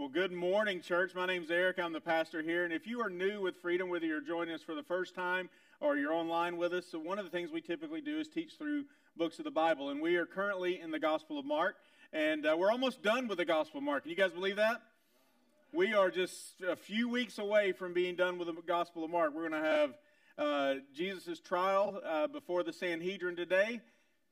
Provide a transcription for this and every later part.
Well, good morning, church. My name's Eric. I'm the pastor here. And if you are new with Freedom, whether you're joining us for the first time or you're online with us, so one of the things we typically do is teach through books of the Bible. And we are currently in the Gospel of Mark, and uh, we're almost done with the Gospel of Mark. Can you guys believe that? We are just a few weeks away from being done with the Gospel of Mark. We're going to have uh, Jesus' trial uh, before the Sanhedrin today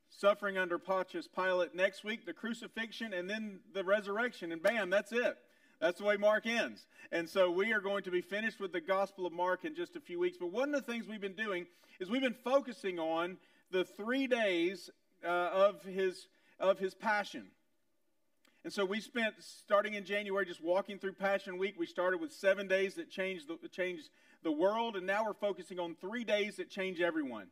suffering under Pontius Pilate next week, the crucifixion, and then the resurrection, and bam, that's it. That's the way Mark ends. And so we are going to be finished with the Gospel of Mark in just a few weeks. But one of the things we've been doing is we've been focusing on the three days uh, of, his, of his passion. And so we spent, starting in January, just walking through Passion Week. We started with seven days that changed the, changed the world, and now we're focusing on three days that change everyone.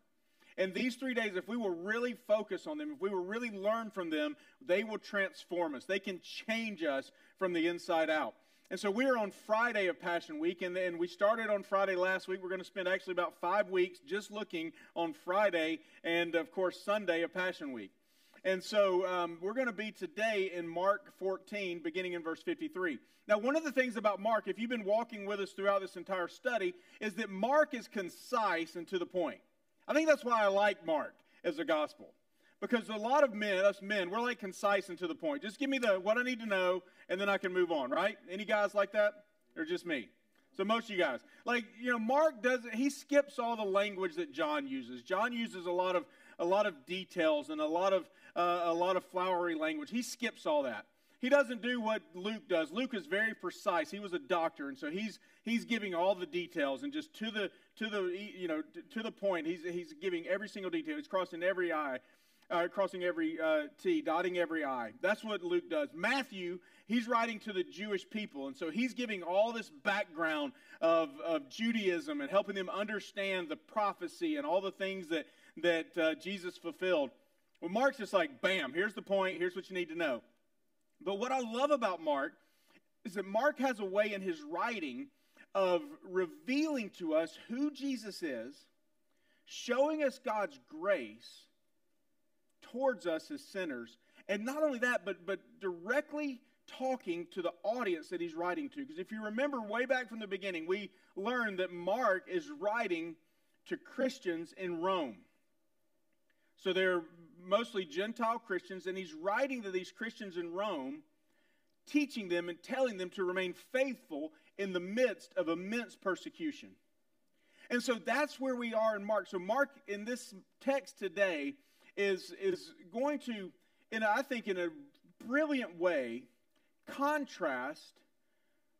And these three days, if we will really focus on them, if we will really learn from them, they will transform us. They can change us from the inside out. And so we're on Friday of Passion Week, and then we started on Friday last week. We're going to spend actually about five weeks just looking on Friday and, of course, Sunday of Passion Week. And so um, we're going to be today in Mark 14, beginning in verse 53. Now, one of the things about Mark, if you've been walking with us throughout this entire study, is that Mark is concise and to the point. I think that's why I like Mark as a gospel. Because a lot of men, us men, we're like concise and to the point. Just give me the what I need to know, and then I can move on, right? Any guys like that? Or just me? So most of you guys. Like, you know, Mark doesn't he skips all the language that John uses. John uses a lot of a lot of details and a lot of uh, a lot of flowery language. He skips all that. He doesn't do what Luke does. Luke is very precise. He was a doctor, and so he's he's giving all the details and just to the to the you know to the point. He's he's giving every single detail. He's crossing every I, uh, crossing every uh, T, dotting every I. That's what Luke does. Matthew, he's writing to the Jewish people, and so he's giving all this background of, of Judaism and helping them understand the prophecy and all the things that that uh, Jesus fulfilled. Well, Mark's just like, bam, here's the point. Here's what you need to know. But what I love about Mark is that Mark has a way in his writing of revealing to us who Jesus is, showing us God's grace towards us as sinners, and not only that, but, but directly talking to the audience that he's writing to. Because if you remember way back from the beginning, we learned that Mark is writing to Christians in Rome. So they're mostly Gentile Christians, and he's writing to these Christians in Rome, teaching them and telling them to remain faithful in the midst of immense persecution. And so that's where we are in Mark. So, Mark, in this text today, is, is going to, in I think, in a brilliant way, contrast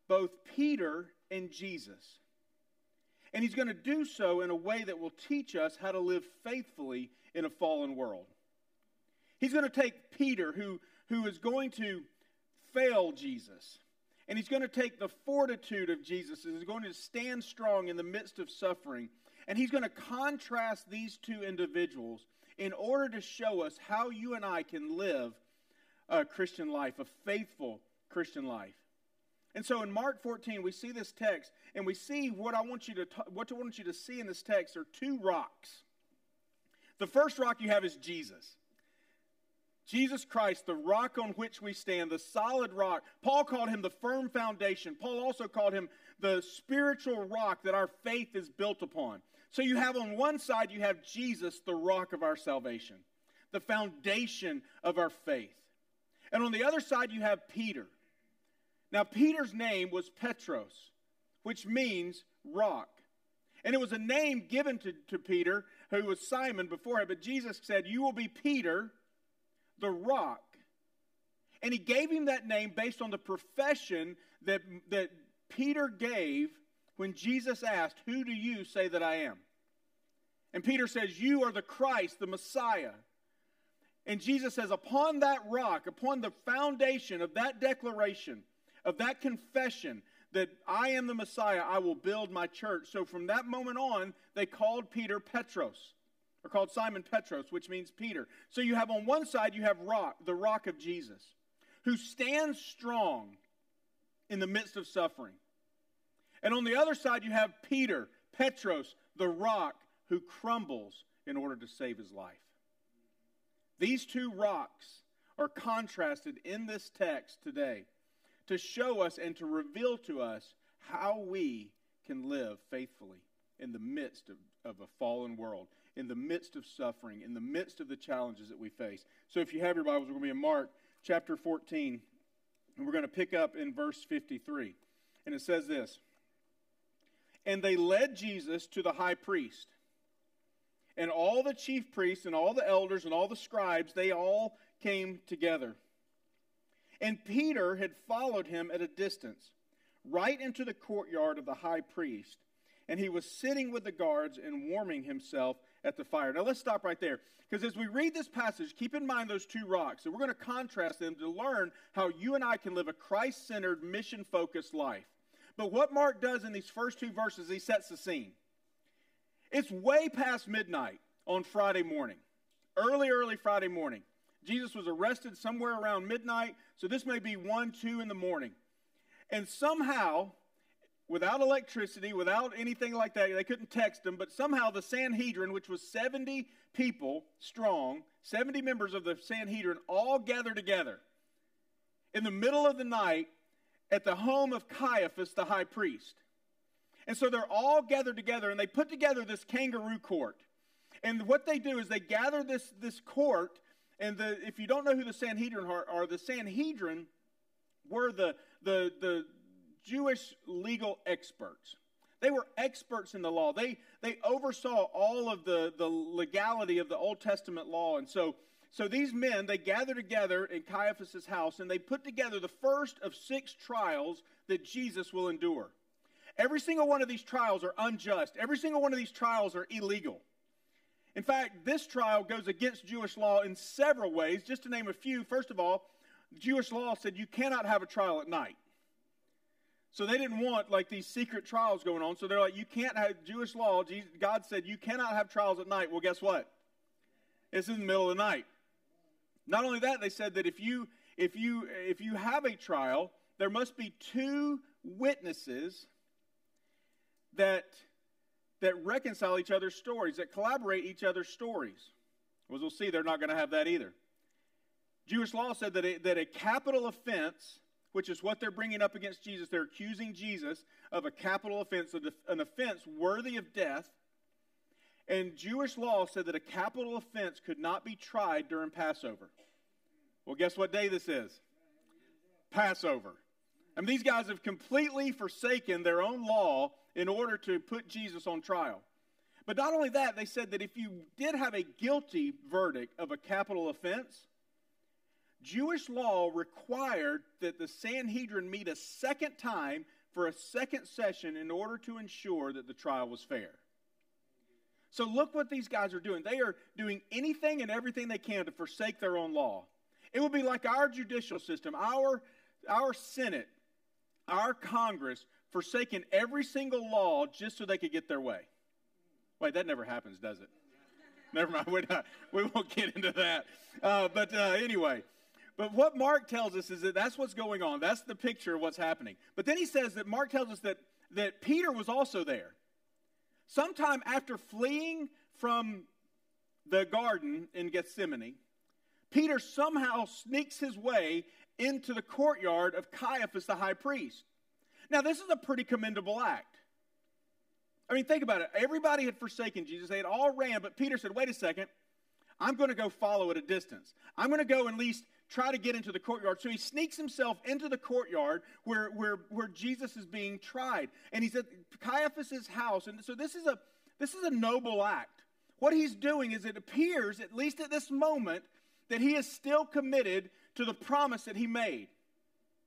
both Peter and Jesus. And he's going to do so in a way that will teach us how to live faithfully in a fallen world. He's going to take Peter, who, who is going to fail Jesus, and he's going to take the fortitude of Jesus, and he's going to stand strong in the midst of suffering, and he's going to contrast these two individuals in order to show us how you and I can live a Christian life, a faithful Christian life. And so in Mark 14, we see this text, and we see what I want you to what I want you to see in this text are two rocks. The first rock you have is Jesus. Jesus Christ, the rock on which we stand, the solid rock. Paul called him the firm foundation. Paul also called him the spiritual rock that our faith is built upon. So you have on one side, you have Jesus, the rock of our salvation, the foundation of our faith. And on the other side, you have Peter. Now, Peter's name was Petros, which means rock. And it was a name given to, to Peter, who was Simon before him. But Jesus said, You will be Peter the rock. And he gave him that name based on the profession that, that Peter gave when Jesus asked, Who do you say that I am? And Peter says, You are the Christ, the Messiah. And Jesus says, Upon that rock, upon the foundation of that declaration, of that confession that I am the Messiah, I will build my church. So from that moment on, they called Peter Petros are called Simon Petros, which means Peter. So you have on one side, you have rock, the rock of Jesus, who stands strong in the midst of suffering. And on the other side, you have Peter, Petros, the rock, who crumbles in order to save his life. These two rocks are contrasted in this text today to show us and to reveal to us how we can live faithfully in the midst of, of a fallen world, in the midst of suffering, in the midst of the challenges that we face. So if you have your Bibles, we're going to be in Mark chapter 14, and we're going to pick up in verse 53. And it says this And they led Jesus to the high priest. And all the chief priests and all the elders and all the scribes, they all came together. And Peter had followed him at a distance, right into the courtyard of the high priest. And he was sitting with the guards and warming himself at the fire. Now let's stop right there. Because as we read this passage, keep in mind those two rocks. And we're going to contrast them to learn how you and I can live a Christ centered, mission focused life. But what Mark does in these first two verses, he sets the scene. It's way past midnight on Friday morning, early, early Friday morning. Jesus was arrested somewhere around midnight, so this may be 1, 2 in the morning. And somehow, without electricity, without anything like that, they couldn't text them, but somehow the Sanhedrin, which was 70 people strong, 70 members of the Sanhedrin, all gathered together in the middle of the night at the home of Caiaphas, the high priest. And so they're all gathered together and they put together this kangaroo court. And what they do is they gather this, this court, and the, if you don't know who the Sanhedrin are, are the Sanhedrin were the, the, the Jewish legal experts. They were experts in the law. They, they oversaw all of the, the legality of the Old Testament law. And so, so these men, they gather together in Caiaphas' house and they put together the first of six trials that Jesus will endure. Every single one of these trials are unjust. Every single one of these trials are illegal. In fact, this trial goes against Jewish law in several ways. Just to name a few, first of all, Jewish law said you cannot have a trial at night. So they didn't want like these secret trials going on. So they're like, you can't have Jewish law. God said you cannot have trials at night. Well, guess what? It's in the middle of the night. Not only that, they said that if you if you if you have a trial, there must be two witnesses that that reconcile each other's stories, that collaborate each other's stories. As we'll see, they're not going to have that either. Jewish law said that a, that a capital offense, which is what they're bringing up against Jesus, they're accusing Jesus of a capital offense, an offense worthy of death. And Jewish law said that a capital offense could not be tried during Passover. Well, guess what day this is? Passover. Mean, these guys have completely forsaken their own law in order to put Jesus on trial. But not only that, they said that if you did have a guilty verdict of a capital offense, Jewish law required that the Sanhedrin meet a second time for a second session in order to ensure that the trial was fair. So look what these guys are doing. They are doing anything and everything they can to forsake their own law. It would be like our judicial system, our, our Senate, our Congress forsaking every single law just so they could get their way. Wait, that never happens, does it? Never mind. We're not, we won't get into that. Uh, but uh, anyway, but what Mark tells us is that that's what's going on. That's the picture of what's happening. But then he says that Mark tells us that, that Peter was also there. Sometime after fleeing from the garden in Gethsemane, Peter somehow sneaks his way into the courtyard of Caiaphas the high priest. Now, this is a pretty commendable act. I mean, think about it. Everybody had forsaken Jesus, they had all ran, but Peter said, wait a second, I'm going to go follow at a distance. I'm going to go at least try to get into the courtyard. So he sneaks himself into the courtyard where, where, where Jesus is being tried. And he's at Caiaphas' house. And so this is a this is a noble act. What he's doing is it appears, at least at this moment, that he is still committed to the promise that he made.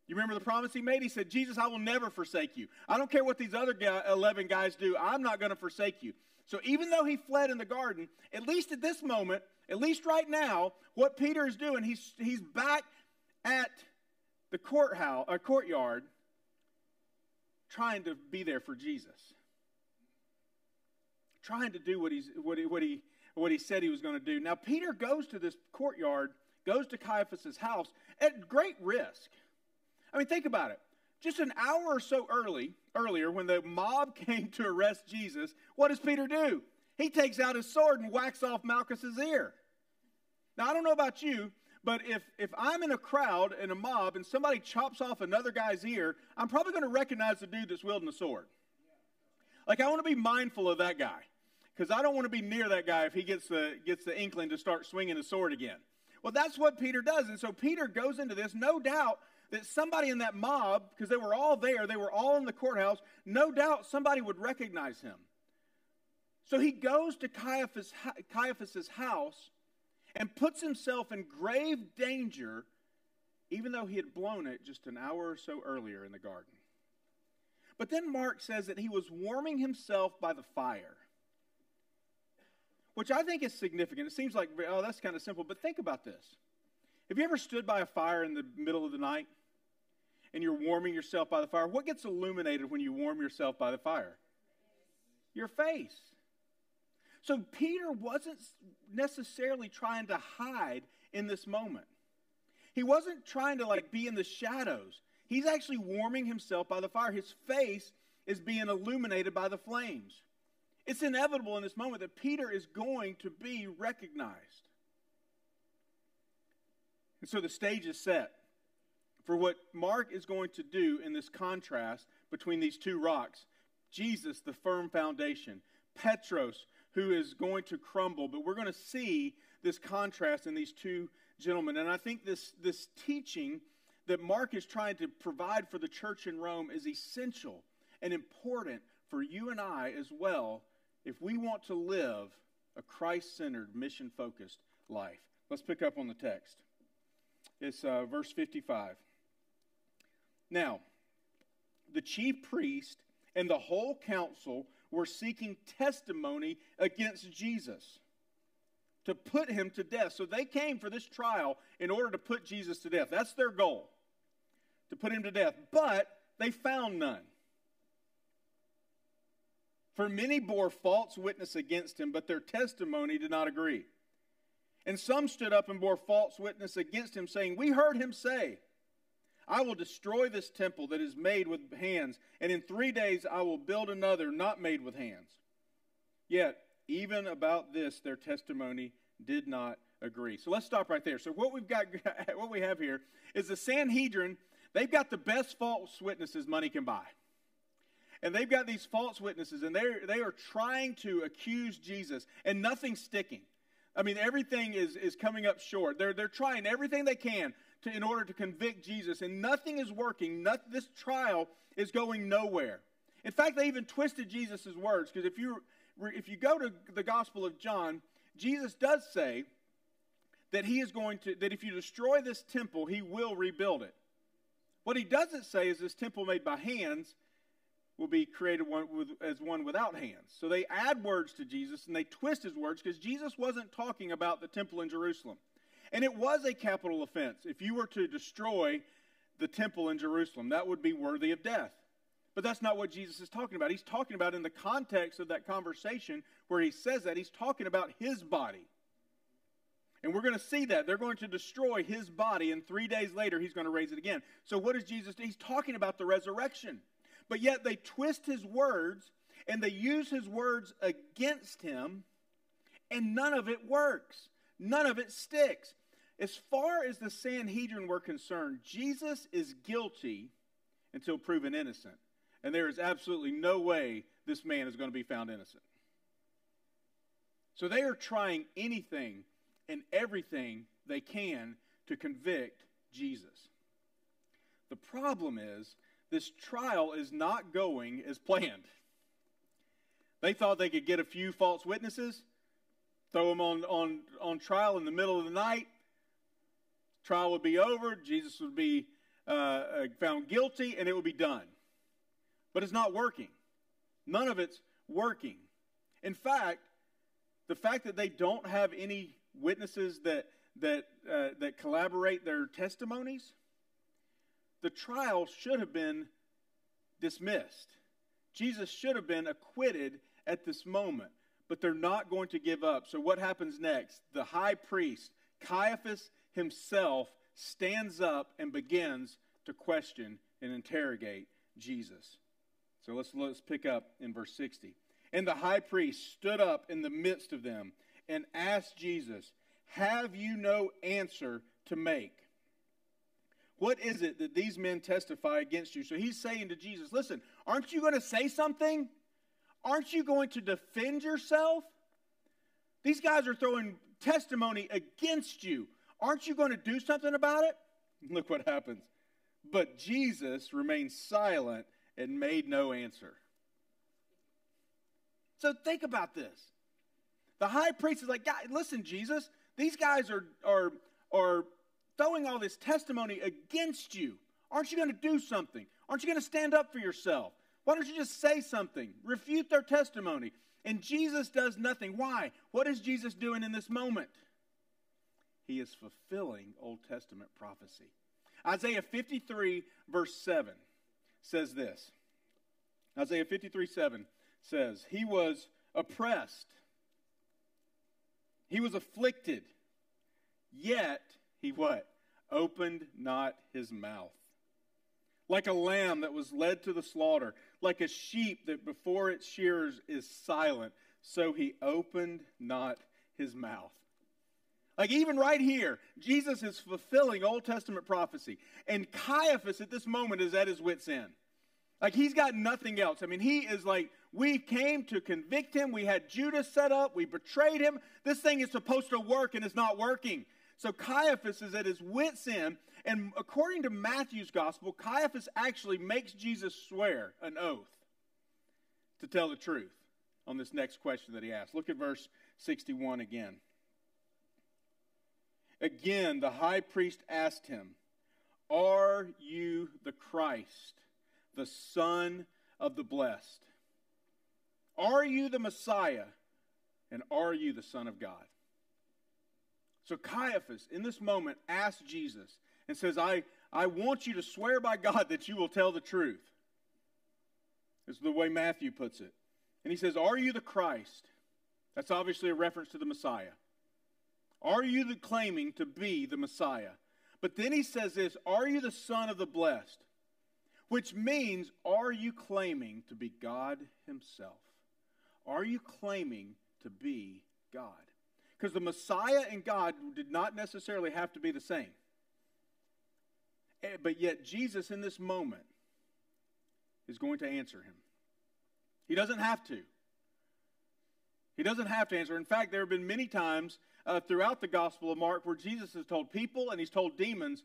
You remember the promise he made? He said, Jesus, I will never forsake you. I don't care what these other 11 guys do, I'm not going to forsake you. So even though he fled in the garden, at least at this moment, at least right now, what Peter is doing, he's, he's back at the courthouse, a uh, courtyard, trying to be there for Jesus. Trying to do what, he's, what, he, what, he, what he said he was going to do. Now, Peter goes to this courtyard, goes to Caiaphas' house at great risk. I mean, think about it. Just an hour or so early, earlier, when the mob came to arrest Jesus, what does Peter do? He takes out his sword and whacks off Malchus's ear. Now, I don't know about you, But if, if I'm in a crowd, in a mob, and somebody chops off another guy's ear, I'm probably going to recognize the dude that's wielding the sword. Like, I want to be mindful of that guy because I don't want to be near that guy if he gets the, gets the inkling to start swinging a sword again. Well, that's what Peter does. And so Peter goes into this, no doubt that somebody in that mob, because they were all there, they were all in the courthouse, no doubt somebody would recognize him. So he goes to Caiaphas, Caiaphas's house and puts himself in grave danger, even though he had blown it just an hour or so earlier in the garden. But then Mark says that he was warming himself by the fire, which I think is significant. It seems like, oh, that's kind of simple, but think about this. Have you ever stood by a fire in the middle of the night and you're warming yourself by the fire? What gets illuminated when you warm yourself by the fire? Your face. So Peter wasn't necessarily trying to hide in this moment. He wasn't trying to like be in the shadows. He's actually warming himself by the fire. His face is being illuminated by the flames. It's inevitable in this moment that Peter is going to be recognized. And so the stage is set for what Mark is going to do in this contrast between these two rocks Jesus, the firm foundation, Petros, who is going to crumble. But we're going to see this contrast in these two gentlemen. And I think this, this teaching that Mark is trying to provide for the church in Rome is essential and important for you and I as well if we want to live a Christ centered, mission focused life. Let's pick up on the text. It's uh, verse 55. Now, the chief priest and the whole council were seeking testimony against Jesus to put him to death. So they came for this trial in order to put Jesus to death. That's their goal, to put him to death. But they found none. For many bore false witness against him, but their testimony did not agree. And some stood up and bore false witness against him, saying, We heard him say, I will destroy this temple that is made with hands, and in three days I will build another not made with hands. Yet, even about this, their testimony did not agree. So let's stop right there. So what we've got, what we have here is the Sanhedrin. They've got the best false witnesses money can buy. And they've got these false witnesses, and they're, they are trying to accuse Jesus, and nothing's sticking. I mean, everything is, is coming up short. They're, they're trying everything they can to, in order to convict Jesus, and nothing is working. Not, this trial is going nowhere. In fact, they even twisted Jesus' words because if you if you go to the Gospel of John, Jesus does say that he is going to that if you destroy this temple, he will rebuild it. What he doesn't say is this temple made by hands will be created one with, as one without hands. So they add words to Jesus and they twist his words because Jesus wasn't talking about the temple in Jerusalem. And it was a capital offense. If you were to destroy the temple in Jerusalem, that would be worthy of death. But that's not what Jesus is talking about. He's talking about in the context of that conversation where he says that, he's talking about his body. And we're going to see that. They're going to destroy his body, and three days later, he's going to raise it again. So, what does Jesus do? He's talking about the resurrection. But yet, they twist his words and they use his words against him, and none of it works. None of it sticks. As far as the Sanhedrin were concerned, Jesus is guilty until proven innocent. And there is absolutely no way this man is going to be found innocent. So they are trying anything and everything they can to convict Jesus. The problem is, this trial is not going as planned. They thought they could get a few false witnesses, throw them on, on, on trial in the middle of the night, trial would be over, Jesus would be uh, uh, found guilty, and it would be done. But it's not working. None of it's working. In fact, the fact that they don't have any witnesses that that uh, that collaborate their testimonies, the trial should have been dismissed. Jesus should have been acquitted at this moment, but they're not going to give up. So what happens next? The high priest, Caiaphas himself stands up and begins to question and interrogate Jesus. So let's, let's pick up in verse 60. And the high priest stood up in the midst of them and asked Jesus, Have you no answer to make. What is it that these men testify against you? So he's saying to Jesus, Listen, aren't you going to say something? Aren't you going to defend yourself? These guys are throwing testimony against you. Aren't you going to do something about it? Look what happens. But Jesus remained silent and made no answer. So think about this. The high priest is like, listen, Jesus, these guys are, are, are throwing all this testimony against you. Aren't you going to do something? Aren't you going to stand up for yourself? Why don't you just say something? Refute their testimony. And Jesus does nothing. Why? What is Jesus doing in this moment? He is fulfilling Old Testament prophecy. Isaiah 53, verse 7 says this Isaiah 53, 7 says, He was oppressed, he was afflicted, yet he what? Opened not his mouth. Like a lamb that was led to the slaughter, like a sheep that before its shearers is silent, so he opened not his mouth. Like, even right here, Jesus is fulfilling Old Testament prophecy. And Caiaphas at this moment is at his wits' end. Like, he's got nothing else. I mean, he is like, we came to convict him. We had Judas set up. We betrayed him. This thing is supposed to work and it's not working. So Caiaphas is at his wits' end. And according to Matthew's gospel, Caiaphas actually makes Jesus swear an oath to tell the truth on this next question that he asked. Look at verse 61 again. Again, the high priest asked him, Are you the Christ, the Son of the Blessed? Are you the Messiah? And are you the Son of God? So Caiaphas, in this moment, asks Jesus and says, I, I want you to swear by God that you will tell the truth. This is the way Matthew puts it. And he says, Are you the Christ? That's obviously a reference to the Messiah. Are you the claiming to be the Messiah? But then he says this Are you the Son of the Blessed? Which means, are you claiming to be God Himself? Are you claiming to be God? Because the Messiah and God did not necessarily have to be the same. Eh, but yet, Jesus in this moment is going to answer him. He doesn't have to. He doesn't have to answer. In fact, there have been many times uh, throughout the Gospel of Mark where Jesus has told people and he's told demons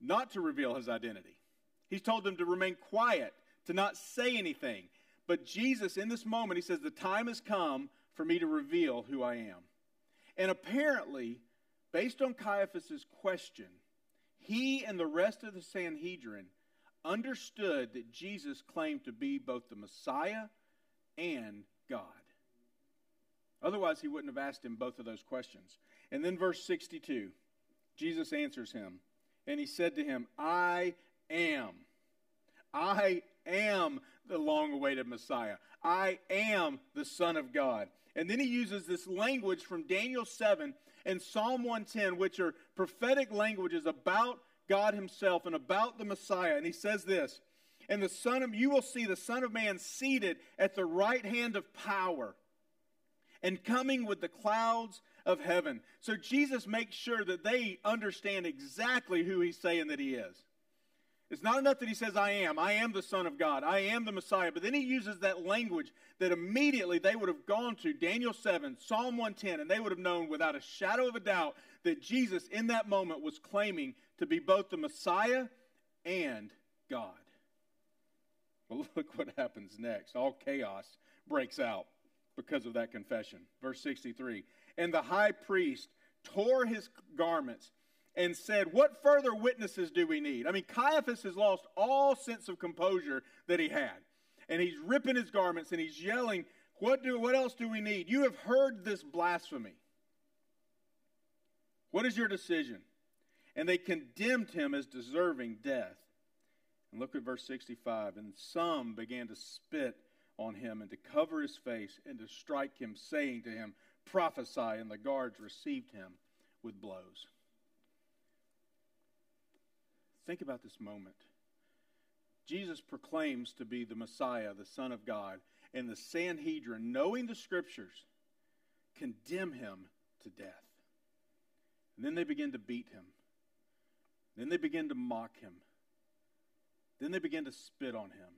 not to reveal his identity. He's told them to remain quiet, to not say anything. But Jesus, in this moment, he says, The time has come for me to reveal who I am. And apparently, based on Caiaphas' question, he and the rest of the Sanhedrin understood that Jesus claimed to be both the Messiah and God. Otherwise, he wouldn't have asked him both of those questions. And then, verse 62, Jesus answers him, and he said to him, I am. I am the long awaited Messiah. I am the Son of God. And then he uses this language from Daniel 7 and Psalm 110, which are prophetic languages about God himself and about the Messiah. And he says this And the Son of you will see the Son of Man seated at the right hand of power and coming with the clouds of heaven. So Jesus makes sure that they understand exactly who he's saying that he is. It's not enough that he says, I am. I am the Son of God. I am the Messiah. But then he uses that language that immediately they would have gone to Daniel 7, Psalm 110, and they would have known without a shadow of a doubt that Jesus in that moment was claiming to be both the Messiah and God. Well, look what happens next. All chaos breaks out because of that confession. Verse 63 And the high priest tore his garments and said, What further witnesses do we need? I mean, Caiaphas has lost all sense of composure that he had. And he's ripping his garments and he's yelling, What, do, what else do we need? You have heard this blasphemy. What is your decision? And they condemned him as deserving death. And look at verse 65. And some began to spit on him and to cover his face and to strike him, saying to him, Prophesy. And the guards received him with blows. Think about this moment. Jesus proclaims to be the Messiah, the Son of God, and the Sanhedrin, knowing the scriptures, condemn him to death. And then they begin to beat him. Then they begin to mock him. Then they begin to spit on him.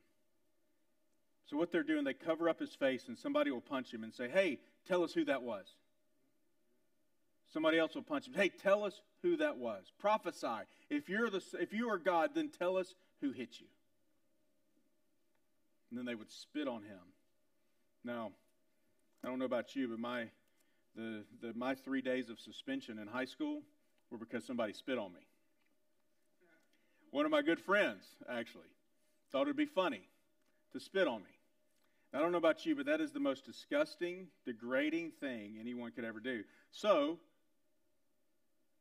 So, what they're doing, they cover up his face, and somebody will punch him and say, Hey, tell us who that was. Somebody else will punch him. Hey, tell us who that was. Prophesy. If you're the if you are God, then tell us who hit you. And then they would spit on him. Now, I don't know about you, but my the, the my three days of suspension in high school were because somebody spit on me. One of my good friends, actually, thought it'd be funny to spit on me. I don't know about you, but that is the most disgusting, degrading thing anyone could ever do. So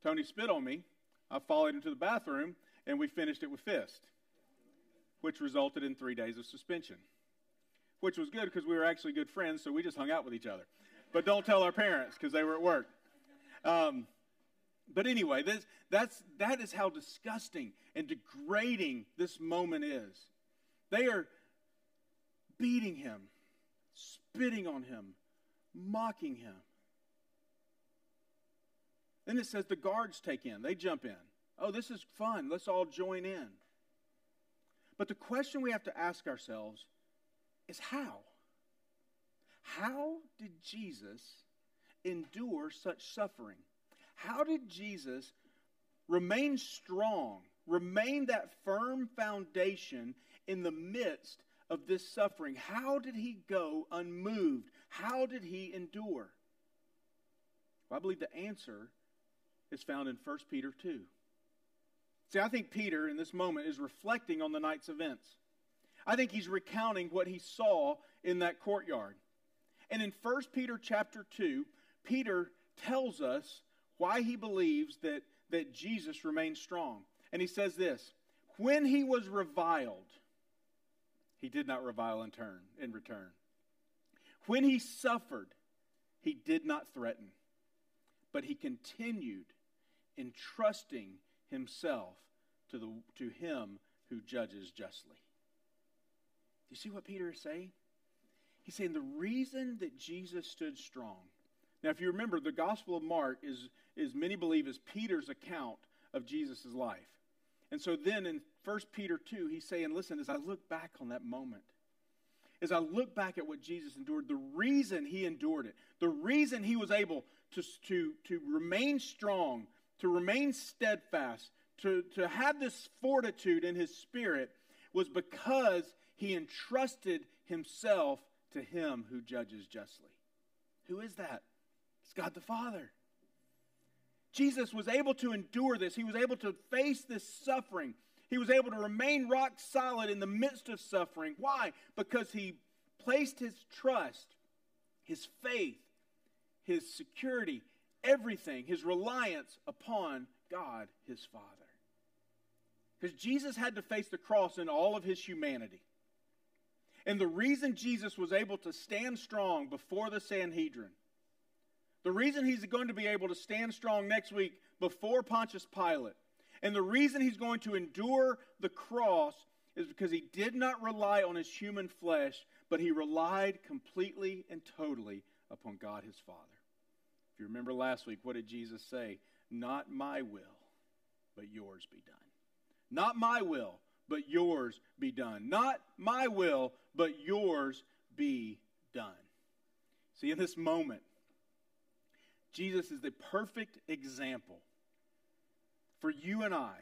Tony spit on me. I followed him to the bathroom, and we finished it with fist, which resulted in three days of suspension, which was good because we were actually good friends, so we just hung out with each other. But don't tell our parents because they were at work. Um, but anyway, this, that's, that is how disgusting and degrading this moment is. They are beating him, spitting on him, mocking him. Then it says the guards take in, they jump in. Oh, this is fun. Let's all join in. But the question we have to ask ourselves is how? How did Jesus endure such suffering? How did Jesus remain strong, remain that firm foundation in the midst of this suffering? How did he go unmoved? How did he endure? Well, I believe the answer is found in 1 Peter 2. See, I think Peter in this moment is reflecting on the night's events. I think he's recounting what he saw in that courtyard. And in 1 Peter chapter 2, Peter tells us why he believes that, that Jesus remained strong. And he says this When he was reviled, he did not revile in turn in return. When he suffered, he did not threaten, but he continued entrusting himself to, the, to him who judges justly. Do you see what Peter is saying? He's saying the reason that Jesus stood strong. Now, if you remember, the Gospel of Mark is, is many believe is Peter's account of Jesus' life. And so then in 1 Peter 2, he's saying, listen, as I look back on that moment, as I look back at what Jesus endured, the reason he endured it, the reason he was able to, to, to remain strong to remain steadfast, to, to have this fortitude in his spirit, was because he entrusted himself to him who judges justly. Who is that? It's God the Father. Jesus was able to endure this. He was able to face this suffering. He was able to remain rock solid in the midst of suffering. Why? Because he placed his trust, his faith, his security, everything, his reliance upon God, his Father. Because Jesus had to face the cross in all of his humanity. And the reason Jesus was able to stand strong before the Sanhedrin, the reason he's going to be able to stand strong next week before Pontius Pilate, and the reason he's going to endure the cross is because he did not rely on his human flesh, but he relied completely and totally upon God his Father If you remember last week, what did Jesus say? Not my will, but yours be done. Not my will, but yours be done. Not my will, but yours be done. See, in this moment, Jesus is the perfect example for you and I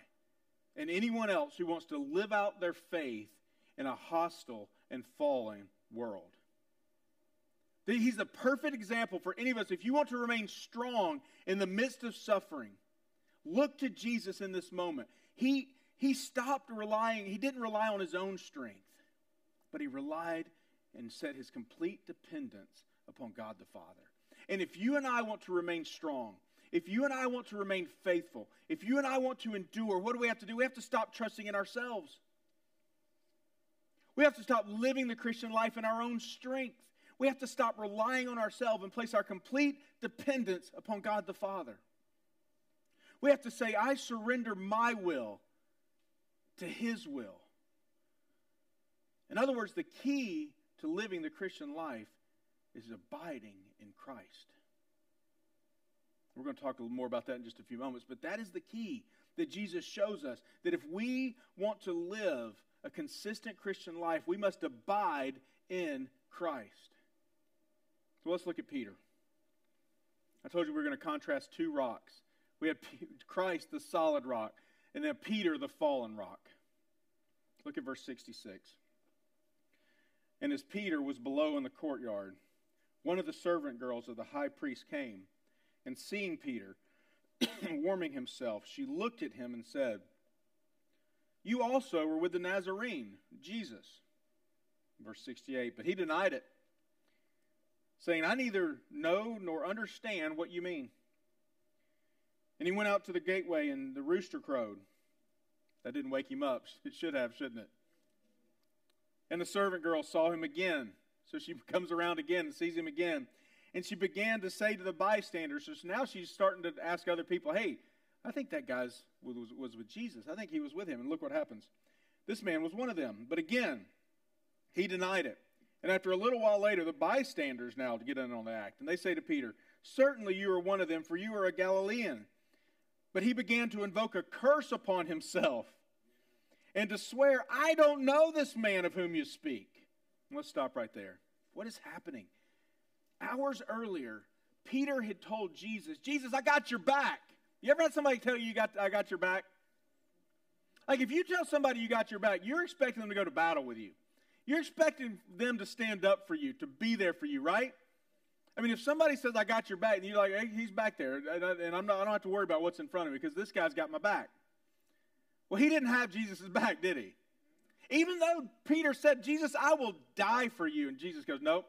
and anyone else who wants to live out their faith in a hostile and fallen world. He's the perfect example for any of us. If you want to remain strong in the midst of suffering, look to Jesus in this moment. He, he stopped relying, he didn't rely on his own strength, but he relied and set his complete dependence upon God the Father. And if you and I want to remain strong, if you and I want to remain faithful, if you and I want to endure, what do we have to do? We have to stop trusting in ourselves. We have to stop living the Christian life in our own strength. We have to stop relying on ourselves and place our complete dependence upon God the Father. We have to say, I surrender my will to His will. In other words, the key to living the Christian life is abiding in Christ. We're going to talk a little more about that in just a few moments, but that is the key that Jesus shows us that if we want to live a consistent Christian life, we must abide in Christ. So let's look at Peter. I told you we are going to contrast two rocks. We have Christ, the solid rock, and then Peter, the fallen rock. Look at verse 66. And as Peter was below in the courtyard, one of the servant girls of the high priest came, and seeing Peter warming himself, she looked at him and said, You also were with the Nazarene, Jesus. Verse 68. But he denied it, saying, I neither know nor understand what you mean. And he went out to the gateway, and the rooster crowed. That didn't wake him up. It should have, shouldn't it? And the servant girl saw him again. So she comes around again and sees him again. And she began to say to the bystanders, so now she's starting to ask other people, hey, I think that guy was, was with Jesus. I think he was with him. And look what happens. This man was one of them. But again, he denied it. And after a little while later, the bystanders now get in on the act. And they say to Peter, Certainly you are one of them, for you are a Galilean. But he began to invoke a curse upon himself and to swear, I don't know this man of whom you speak. Let's stop right there. What is happening? Hours earlier, Peter had told Jesus, Jesus, I got your back. You ever had somebody tell you, you got, I got your back? Like if you tell somebody you got your back, you're expecting them to go to battle with you. You're expecting them to stand up for you, to be there for you, right? I mean, if somebody says, I got your back, and you're like, hey, he's back there, and I'm not, I don't have to worry about what's in front of me because this guy's got my back. Well, he didn't have Jesus' back, did he? Even though Peter said, Jesus, I will die for you. And Jesus goes, Nope.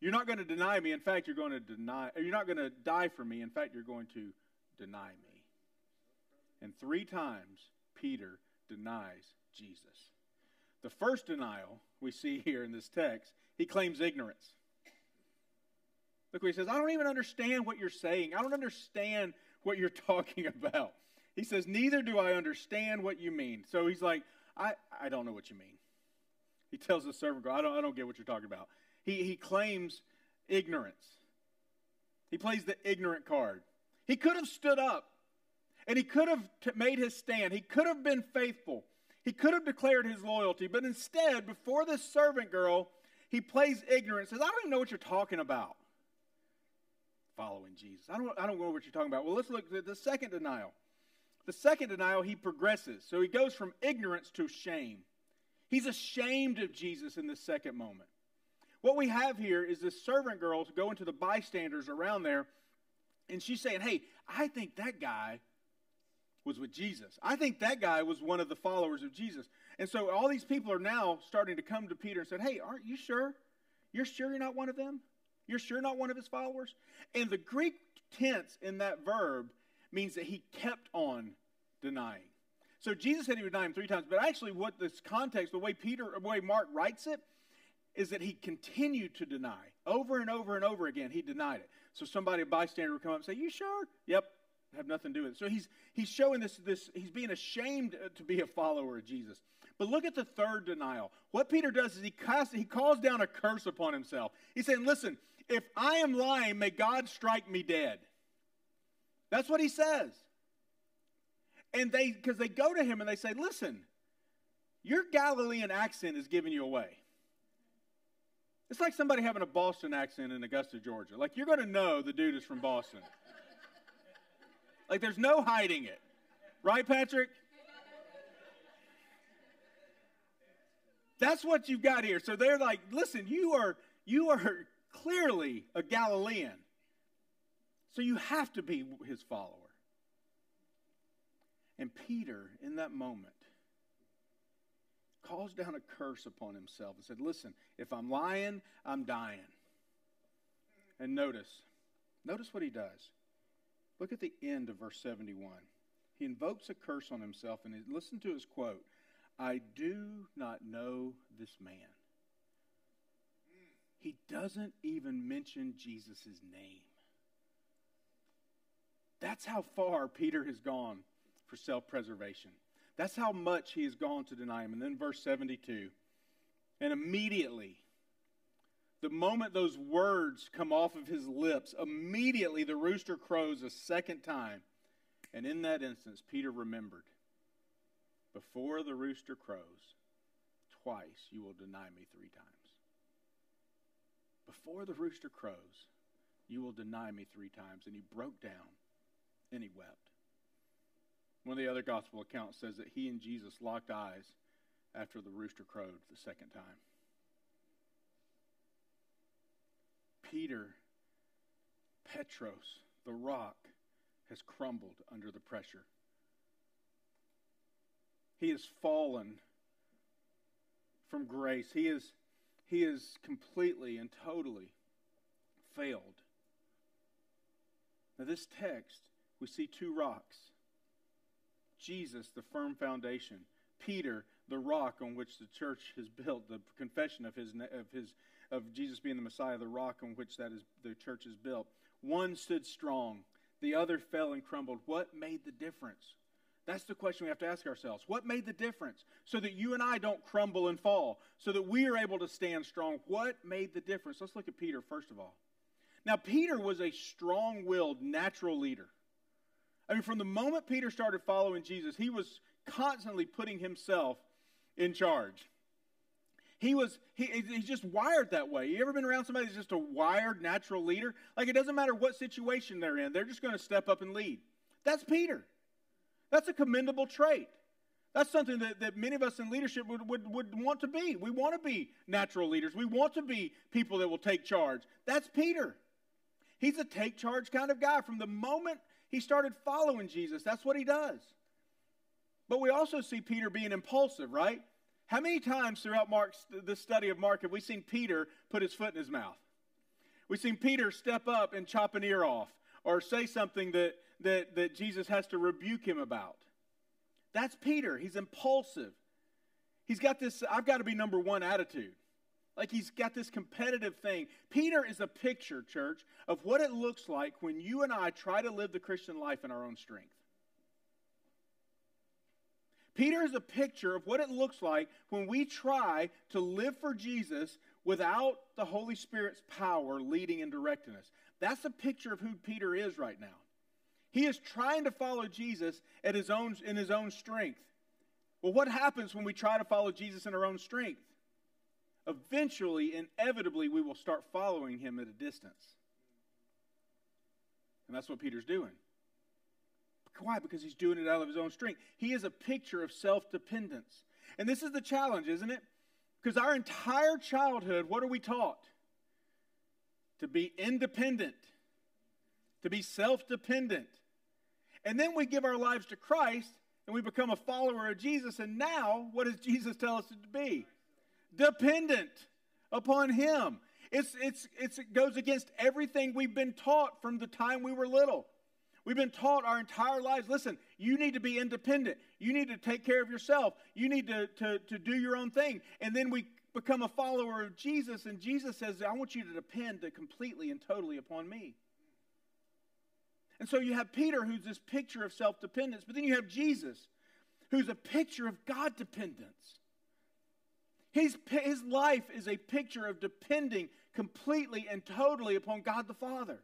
You're not going to deny me. In fact, you're going to deny, you're not going to die for me. In fact, you're going to deny me. And three times, Peter denies Jesus. The first denial we see here in this text, he claims ignorance. Look what he says I don't even understand what you're saying. I don't understand what you're talking about. He says, Neither do I understand what you mean. So he's like, I, I don't know what you mean. He tells the servant girl, I don't, I don't get what you're talking about. He, he claims ignorance. He plays the ignorant card. He could have stood up and he could have t- made his stand. He could have been faithful. He could have declared his loyalty. But instead, before this servant girl, he plays ignorant, says, I don't even know what you're talking about. Following Jesus. I don't, I don't know what you're talking about. Well, let's look at the second denial. The second denial, he progresses. So he goes from ignorance to shame. He's ashamed of Jesus in the second moment. What we have here is this servant girl going to the bystanders around there, and she's saying, Hey, I think that guy was with Jesus. I think that guy was one of the followers of Jesus. And so all these people are now starting to come to Peter and said, Hey, aren't you sure? You're sure you're not one of them? You're sure not one of his followers? And the Greek tense in that verb means that he kept on denying. So Jesus said he would deny him three times, but actually, what this context, the way Peter, the way Mark writes it, is that he continued to deny over and over and over again. He denied it. So somebody, a bystander, would come up and say, "You sure?" Yep. Have nothing to do with it. So he's he's showing this this he's being ashamed uh, to be a follower of Jesus. But look at the third denial. What Peter does is he casts, he calls down a curse upon himself. He's saying, "Listen, if I am lying, may God strike me dead." That's what he says. And they, because they go to him and they say, listen, your Galilean accent is giving you away. It's like somebody having a Boston accent in Augusta, Georgia. Like you're going to know the dude is from Boston. like there's no hiding it. Right, Patrick? That's what you've got here. So they're like, listen, you are you are clearly a Galilean. So you have to be his follower. And Peter, in that moment, calls down a curse upon himself and said, Listen, if I'm lying, I'm dying. And notice, notice what he does. Look at the end of verse 71. He invokes a curse on himself, and listen to his quote I do not know this man. He doesn't even mention Jesus' name. That's how far Peter has gone for self preservation. That's how much he has gone to deny him. And then verse 72 and immediately the moment those words come off of his lips, immediately the rooster crows a second time. And in that instance, Peter remembered before the rooster crows, twice you will deny me three times. Before the rooster crows, you will deny me three times. And he broke down and he wept. One of the other gospel accounts says that he and Jesus locked eyes after the rooster crowed the second time. Peter, Petros, the rock, has crumbled under the pressure. He has fallen from grace. He is, he is completely and totally failed. Now, this text, we see two rocks Jesus, the firm foundation, Peter, the rock on which the church has built, the confession of his, of his of Jesus being the Messiah, the rock on which that is the church is built. One stood strong, the other fell and crumbled. What made the difference? That's the question we have to ask ourselves. What made the difference? So that you and I don't crumble and fall, so that we are able to stand strong. What made the difference? Let's look at Peter first of all. Now, Peter was a strong willed, natural leader. I mean, from the moment Peter started following Jesus, he was constantly putting himself in charge. He was he, he's just wired that way. You ever been around somebody who's just a wired natural leader? Like it doesn't matter what situation they're in, they're just going to step up and lead. That's Peter. That's a commendable trait. That's something that, that many of us in leadership would, would, would want to be. We want to be natural leaders. We want to be people that will take charge. That's Peter. He's a take charge kind of guy. From the moment he started following Jesus, that's what he does. But we also see Peter being impulsive, right? How many times throughout Mark's the study of Mark have we seen Peter put his foot in his mouth? We've seen Peter step up and chop an ear off or say something that, that, that Jesus has to rebuke him about. That's Peter. He's impulsive. He's got this, I've got to be number one attitude. Like he's got this competitive thing. Peter is a picture, church, of what it looks like when you and I try to live the Christian life in our own strength. Peter is a picture of what it looks like when we try to live for Jesus without the Holy Spirit's power leading and directing us. That's a picture of who Peter is right now. He is trying to follow Jesus at his own, in his own strength. Well, what happens when we try to follow Jesus in our own strength? Eventually, inevitably, we will start following him at a distance. And that's what Peter's doing. Why? Because he's doing it out of his own strength. He is a picture of self dependence. And this is the challenge, isn't it? Because our entire childhood, what are we taught? To be independent, to be self dependent. And then we give our lives to Christ and we become a follower of Jesus. And now, what does Jesus tell us to be? Dependent upon Him. It's, it's, it's, it goes against everything we've been taught from the time we were little. We've been taught our entire lives listen, you need to be independent. You need to take care of yourself. You need to, to, to do your own thing. And then we become a follower of Jesus, and Jesus says, I want you to depend completely and totally upon me. And so you have Peter, who's this picture of self dependence, but then you have Jesus, who's a picture of God dependence. His, his life is a picture of depending completely and totally upon God the Father.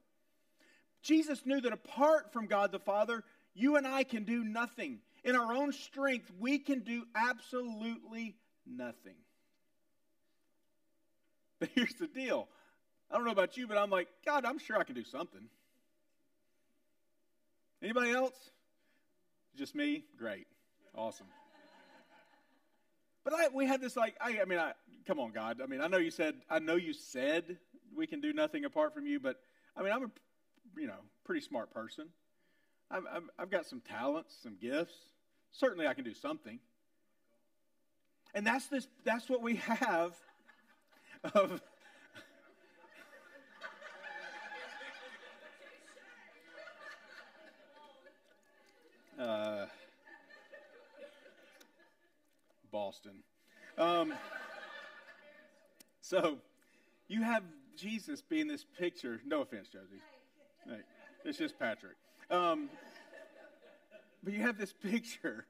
Jesus knew that apart from God the Father, you and I can do nothing. In our own strength, we can do absolutely nothing. But here's the deal I don't know about you, but I'm like, God, I'm sure I can do something. Anybody else? Just me? Great. Awesome. But I, we had this like, I, I mean, I, come on, God. I mean, I know you said, I know you said we can do nothing apart from you, but I mean, I'm a you know, pretty smart person. I've, I've, I've got some talents, some gifts. Certainly, I can do something. And that's this. That's what we have of. Boston. Um, so, you have Jesus being this picture. No offense, Josie. It's just Patrick. Um, but you have this picture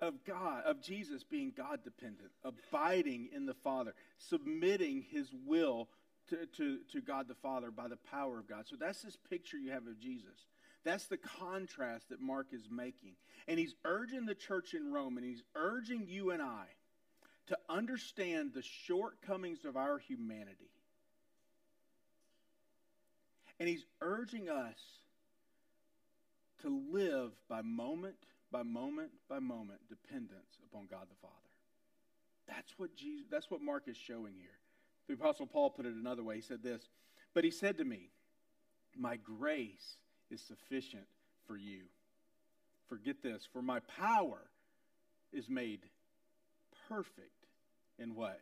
of God, of Jesus being God dependent, abiding in the Father, submitting his will to, to, to God the Father by the power of God. So that's this picture you have of Jesus. That's the contrast that Mark is making. And he's urging the church in Rome, and he's urging you and I to understand the shortcomings of our humanity. And he's urging us to live by moment by moment by moment dependence upon God the Father. That's what Jesus that's what Mark is showing here. The apostle Paul put it another way. He said this, "But he said to me, my grace is sufficient for you." Forget this, for my power is made perfect in what?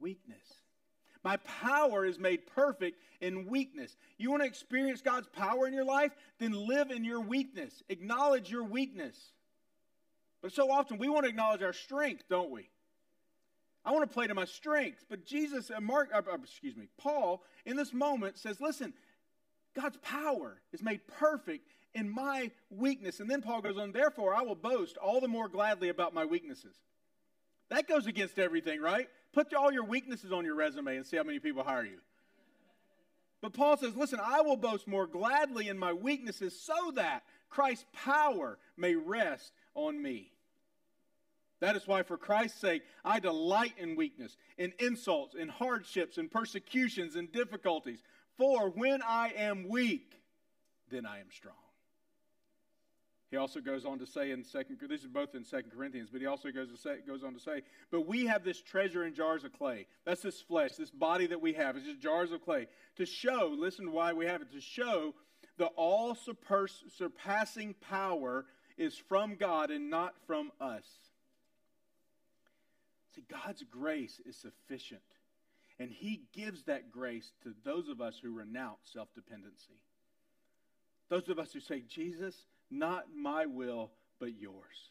Weakness. My power is made perfect in weakness. You want to experience God's power in your life? Then live in your weakness. Acknowledge your weakness. But so often we want to acknowledge our strength, don't we? I want to play to my strength. But Jesus, uh, Mark, uh, uh, excuse me, Paul, in this moment says, listen, God's power is made perfect in my weakness. And then Paul goes on, therefore I will boast all the more gladly about my weaknesses. That goes against everything, right? Put all your weaknesses on your resume and see how many people hire you. But Paul says, Listen, I will boast more gladly in my weaknesses so that Christ's power may rest on me. That is why, for Christ's sake, I delight in weakness, in insults, in hardships, in persecutions, in difficulties. For when I am weak, then I am strong. He also goes on to say in second. This is both in Second Corinthians, but he also goes to say goes on to say, "But we have this treasure in jars of clay. That's this flesh, this body that we have. It's just jars of clay to show. Listen, why we have it to show the all surpassing power is from God and not from us. See, God's grace is sufficient, and He gives that grace to those of us who renounce self dependency. Those of us who say, Jesus." Not my will, but yours.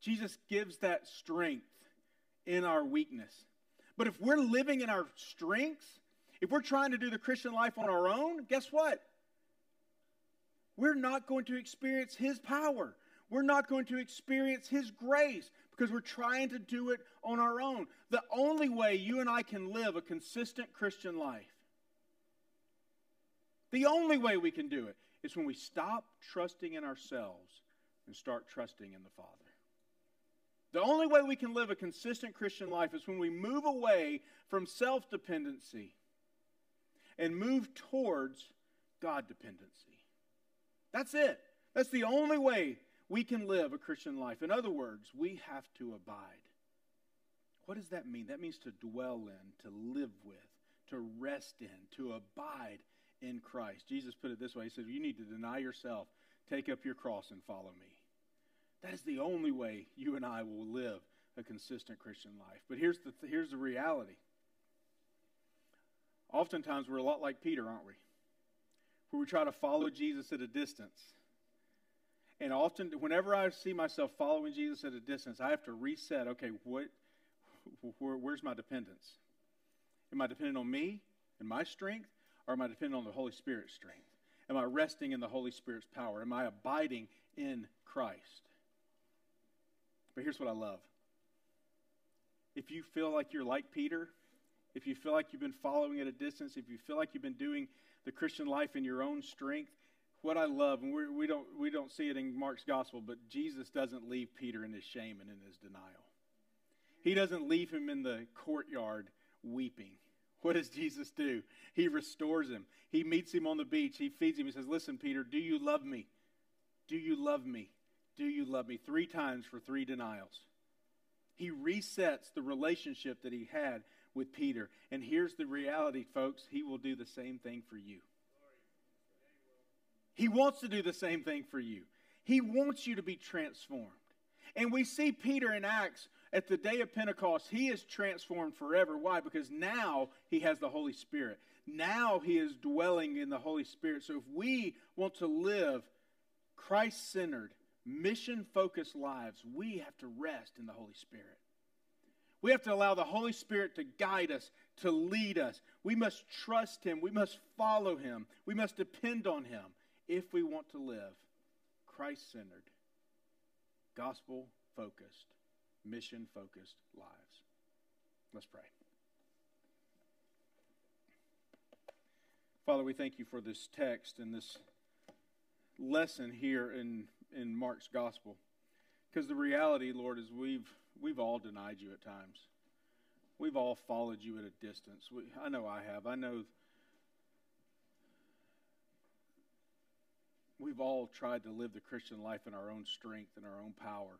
Jesus gives that strength in our weakness. But if we're living in our strengths, if we're trying to do the Christian life on our own, guess what? We're not going to experience His power. We're not going to experience His grace because we're trying to do it on our own. The only way you and I can live a consistent Christian life, the only way we can do it is when we stop trusting in ourselves and start trusting in the Father. The only way we can live a consistent Christian life is when we move away from self dependency and move towards God dependency. That's it. That's the only way we can live a Christian life. In other words, we have to abide. What does that mean? That means to dwell in, to live with, to rest in, to abide in Christ. Jesus put it this way He said, You need to deny yourself, take up your cross, and follow me. That is the only way you and I will live a consistent Christian life. But here's the, here's the reality. Oftentimes, we're a lot like Peter, aren't we? Where we try to follow Jesus at a distance. And often, whenever I see myself following Jesus at a distance, I have to reset okay, what, where, where's my dependence? Am I dependent on me and my strength? Or am I dependent on the Holy Spirit's strength? Am I resting in the Holy Spirit's power? Am I abiding in Christ? But here's what I love. If you feel like you're like Peter, if you feel like you've been following at a distance, if you feel like you've been doing the Christian life in your own strength, what I love, and we don't, we don't see it in Mark's gospel, but Jesus doesn't leave Peter in his shame and in his denial. He doesn't leave him in the courtyard weeping. What does Jesus do? He restores him. He meets him on the beach. He feeds him. He says, Listen, Peter, do you love me? Do you love me? Do you love me? Three times for three denials. He resets the relationship that he had with Peter. And here's the reality, folks He will do the same thing for you. He wants to do the same thing for you. He wants you to be transformed. And we see Peter in Acts at the day of Pentecost, he is transformed forever. Why? Because now he has the Holy Spirit. Now he is dwelling in the Holy Spirit. So if we want to live Christ centered, mission focused lives, we have to rest in the Holy Spirit. We have to allow the Holy Spirit to guide us, to lead us. We must trust Him. We must follow Him. We must depend on Him if we want to live Christ centered, gospel focused, mission focused lives. Let's pray. Father, we thank you for this text and this lesson here in, in Mark's gospel. Because the reality, Lord, is we've, we've all denied you at times. We've all followed you at a distance. We, I know I have. I know we've all tried to live the Christian life in our own strength and our own power,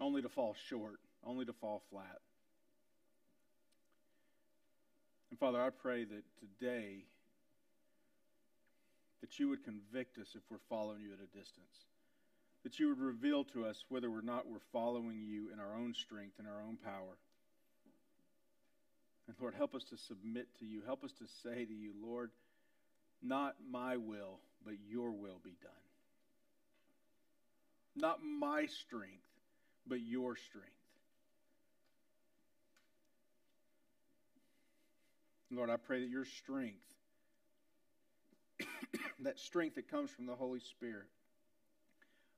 only to fall short, only to fall flat. And Father, I pray that today that you would convict us if we're following you at a distance. That you would reveal to us whether or not we're following you in our own strength and our own power. And Lord, help us to submit to you. Help us to say to you, Lord, not my will, but your will be done. Not my strength, but your strength. Lord, I pray that your strength, that strength that comes from the Holy Spirit,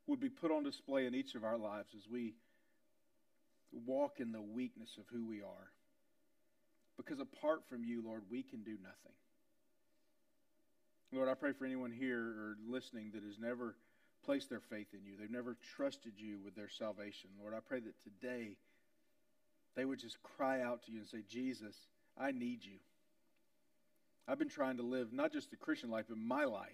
would be put on display in each of our lives as we walk in the weakness of who we are. Because apart from you, Lord, we can do nothing. Lord, I pray for anyone here or listening that has never placed their faith in you. They've never trusted you with their salvation. Lord, I pray that today they would just cry out to you and say, Jesus, I need you. I've been trying to live not just the Christian life, but my life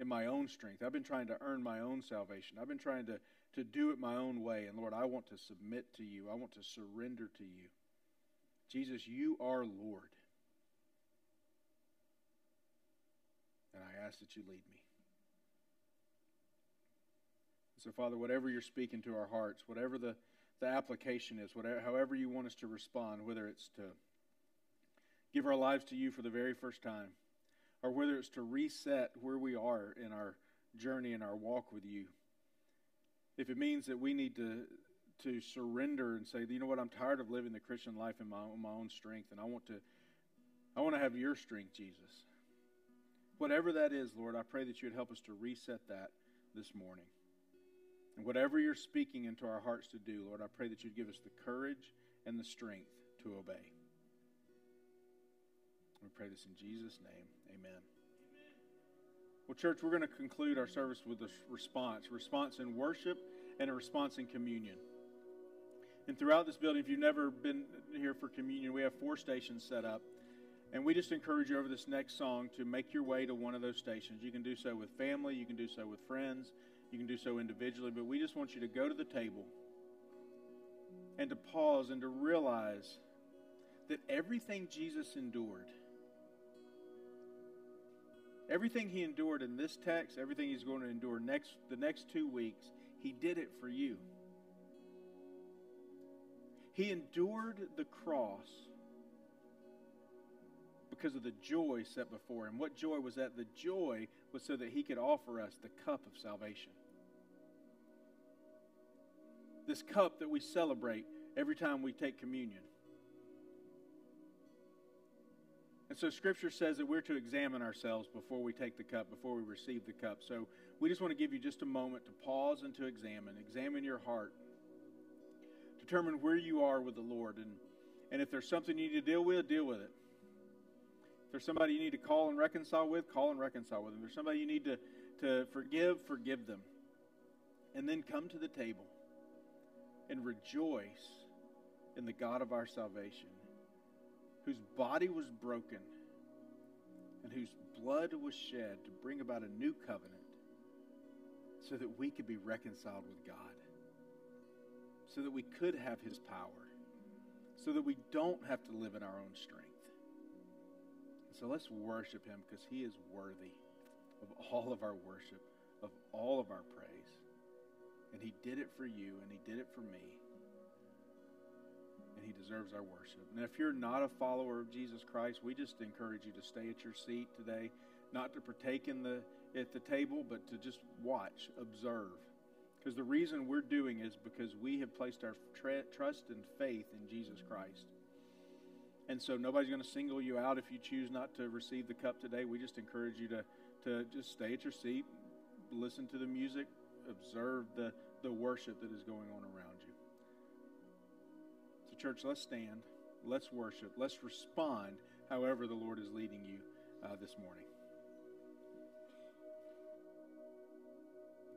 in my own strength. I've been trying to earn my own salvation. I've been trying to, to do it my own way. And Lord, I want to submit to you, I want to surrender to you. Jesus, you are Lord. And I ask that you lead me. So, Father, whatever you're speaking to our hearts, whatever the, the application is, whatever, however you want us to respond, whether it's to give our lives to you for the very first time, or whether it's to reset where we are in our journey and our walk with you. If it means that we need to to surrender and say, you know what, I'm tired of living the Christian life in my my own strength, and I want to I want to have your strength, Jesus. Whatever that is, Lord, I pray that you would help us to reset that this morning. And whatever you're speaking into our hearts to do, Lord, I pray that you'd give us the courage and the strength to obey. We pray this in Jesus' name. Amen. Well, church, we're going to conclude our service with a response response in worship and a response in communion. And throughout this building, if you've never been here for communion, we have four stations set up. And we just encourage you over this next song to make your way to one of those stations. You can do so with family, you can do so with friends, you can do so individually, but we just want you to go to the table and to pause and to realize that everything Jesus endured Everything he endured in this text, everything he's going to endure next the next 2 weeks, he did it for you. He endured the cross because of the joy set before him. What joy was that? The joy was so that he could offer us the cup of salvation. This cup that we celebrate every time we take communion. And so Scripture says that we're to examine ourselves before we take the cup, before we receive the cup. So we just want to give you just a moment to pause and to examine. Examine your heart. Determine where you are with the Lord. And, and if there's something you need to deal with, deal with it. If there's somebody you need to call and reconcile with, call and reconcile with them. If there's somebody you need to, to forgive, forgive them. And then come to the table and rejoice in the God of our salvation whose body was broken and whose blood was shed to bring about a new covenant so that we could be reconciled with God, so that we could have his power, so that we don't have to live in our own strength. So let's worship him because he is worthy of all of our worship, of all of our praise. And he did it for you, and he did it for me and he deserves our worship. And if you're not a follower of Jesus Christ, we just encourage you to stay at your seat today, not to partake in the at the table, but to just watch, observe. Because the reason we're doing is because we have placed our tra- trust and faith in Jesus Christ. And so nobody's going to single you out if you choose not to receive the cup today. We just encourage you to, to just stay at your seat, listen to the music, observe the, the worship that is going on around you. So, church, let's stand, let's worship, let's respond however the Lord is leading you uh, this morning.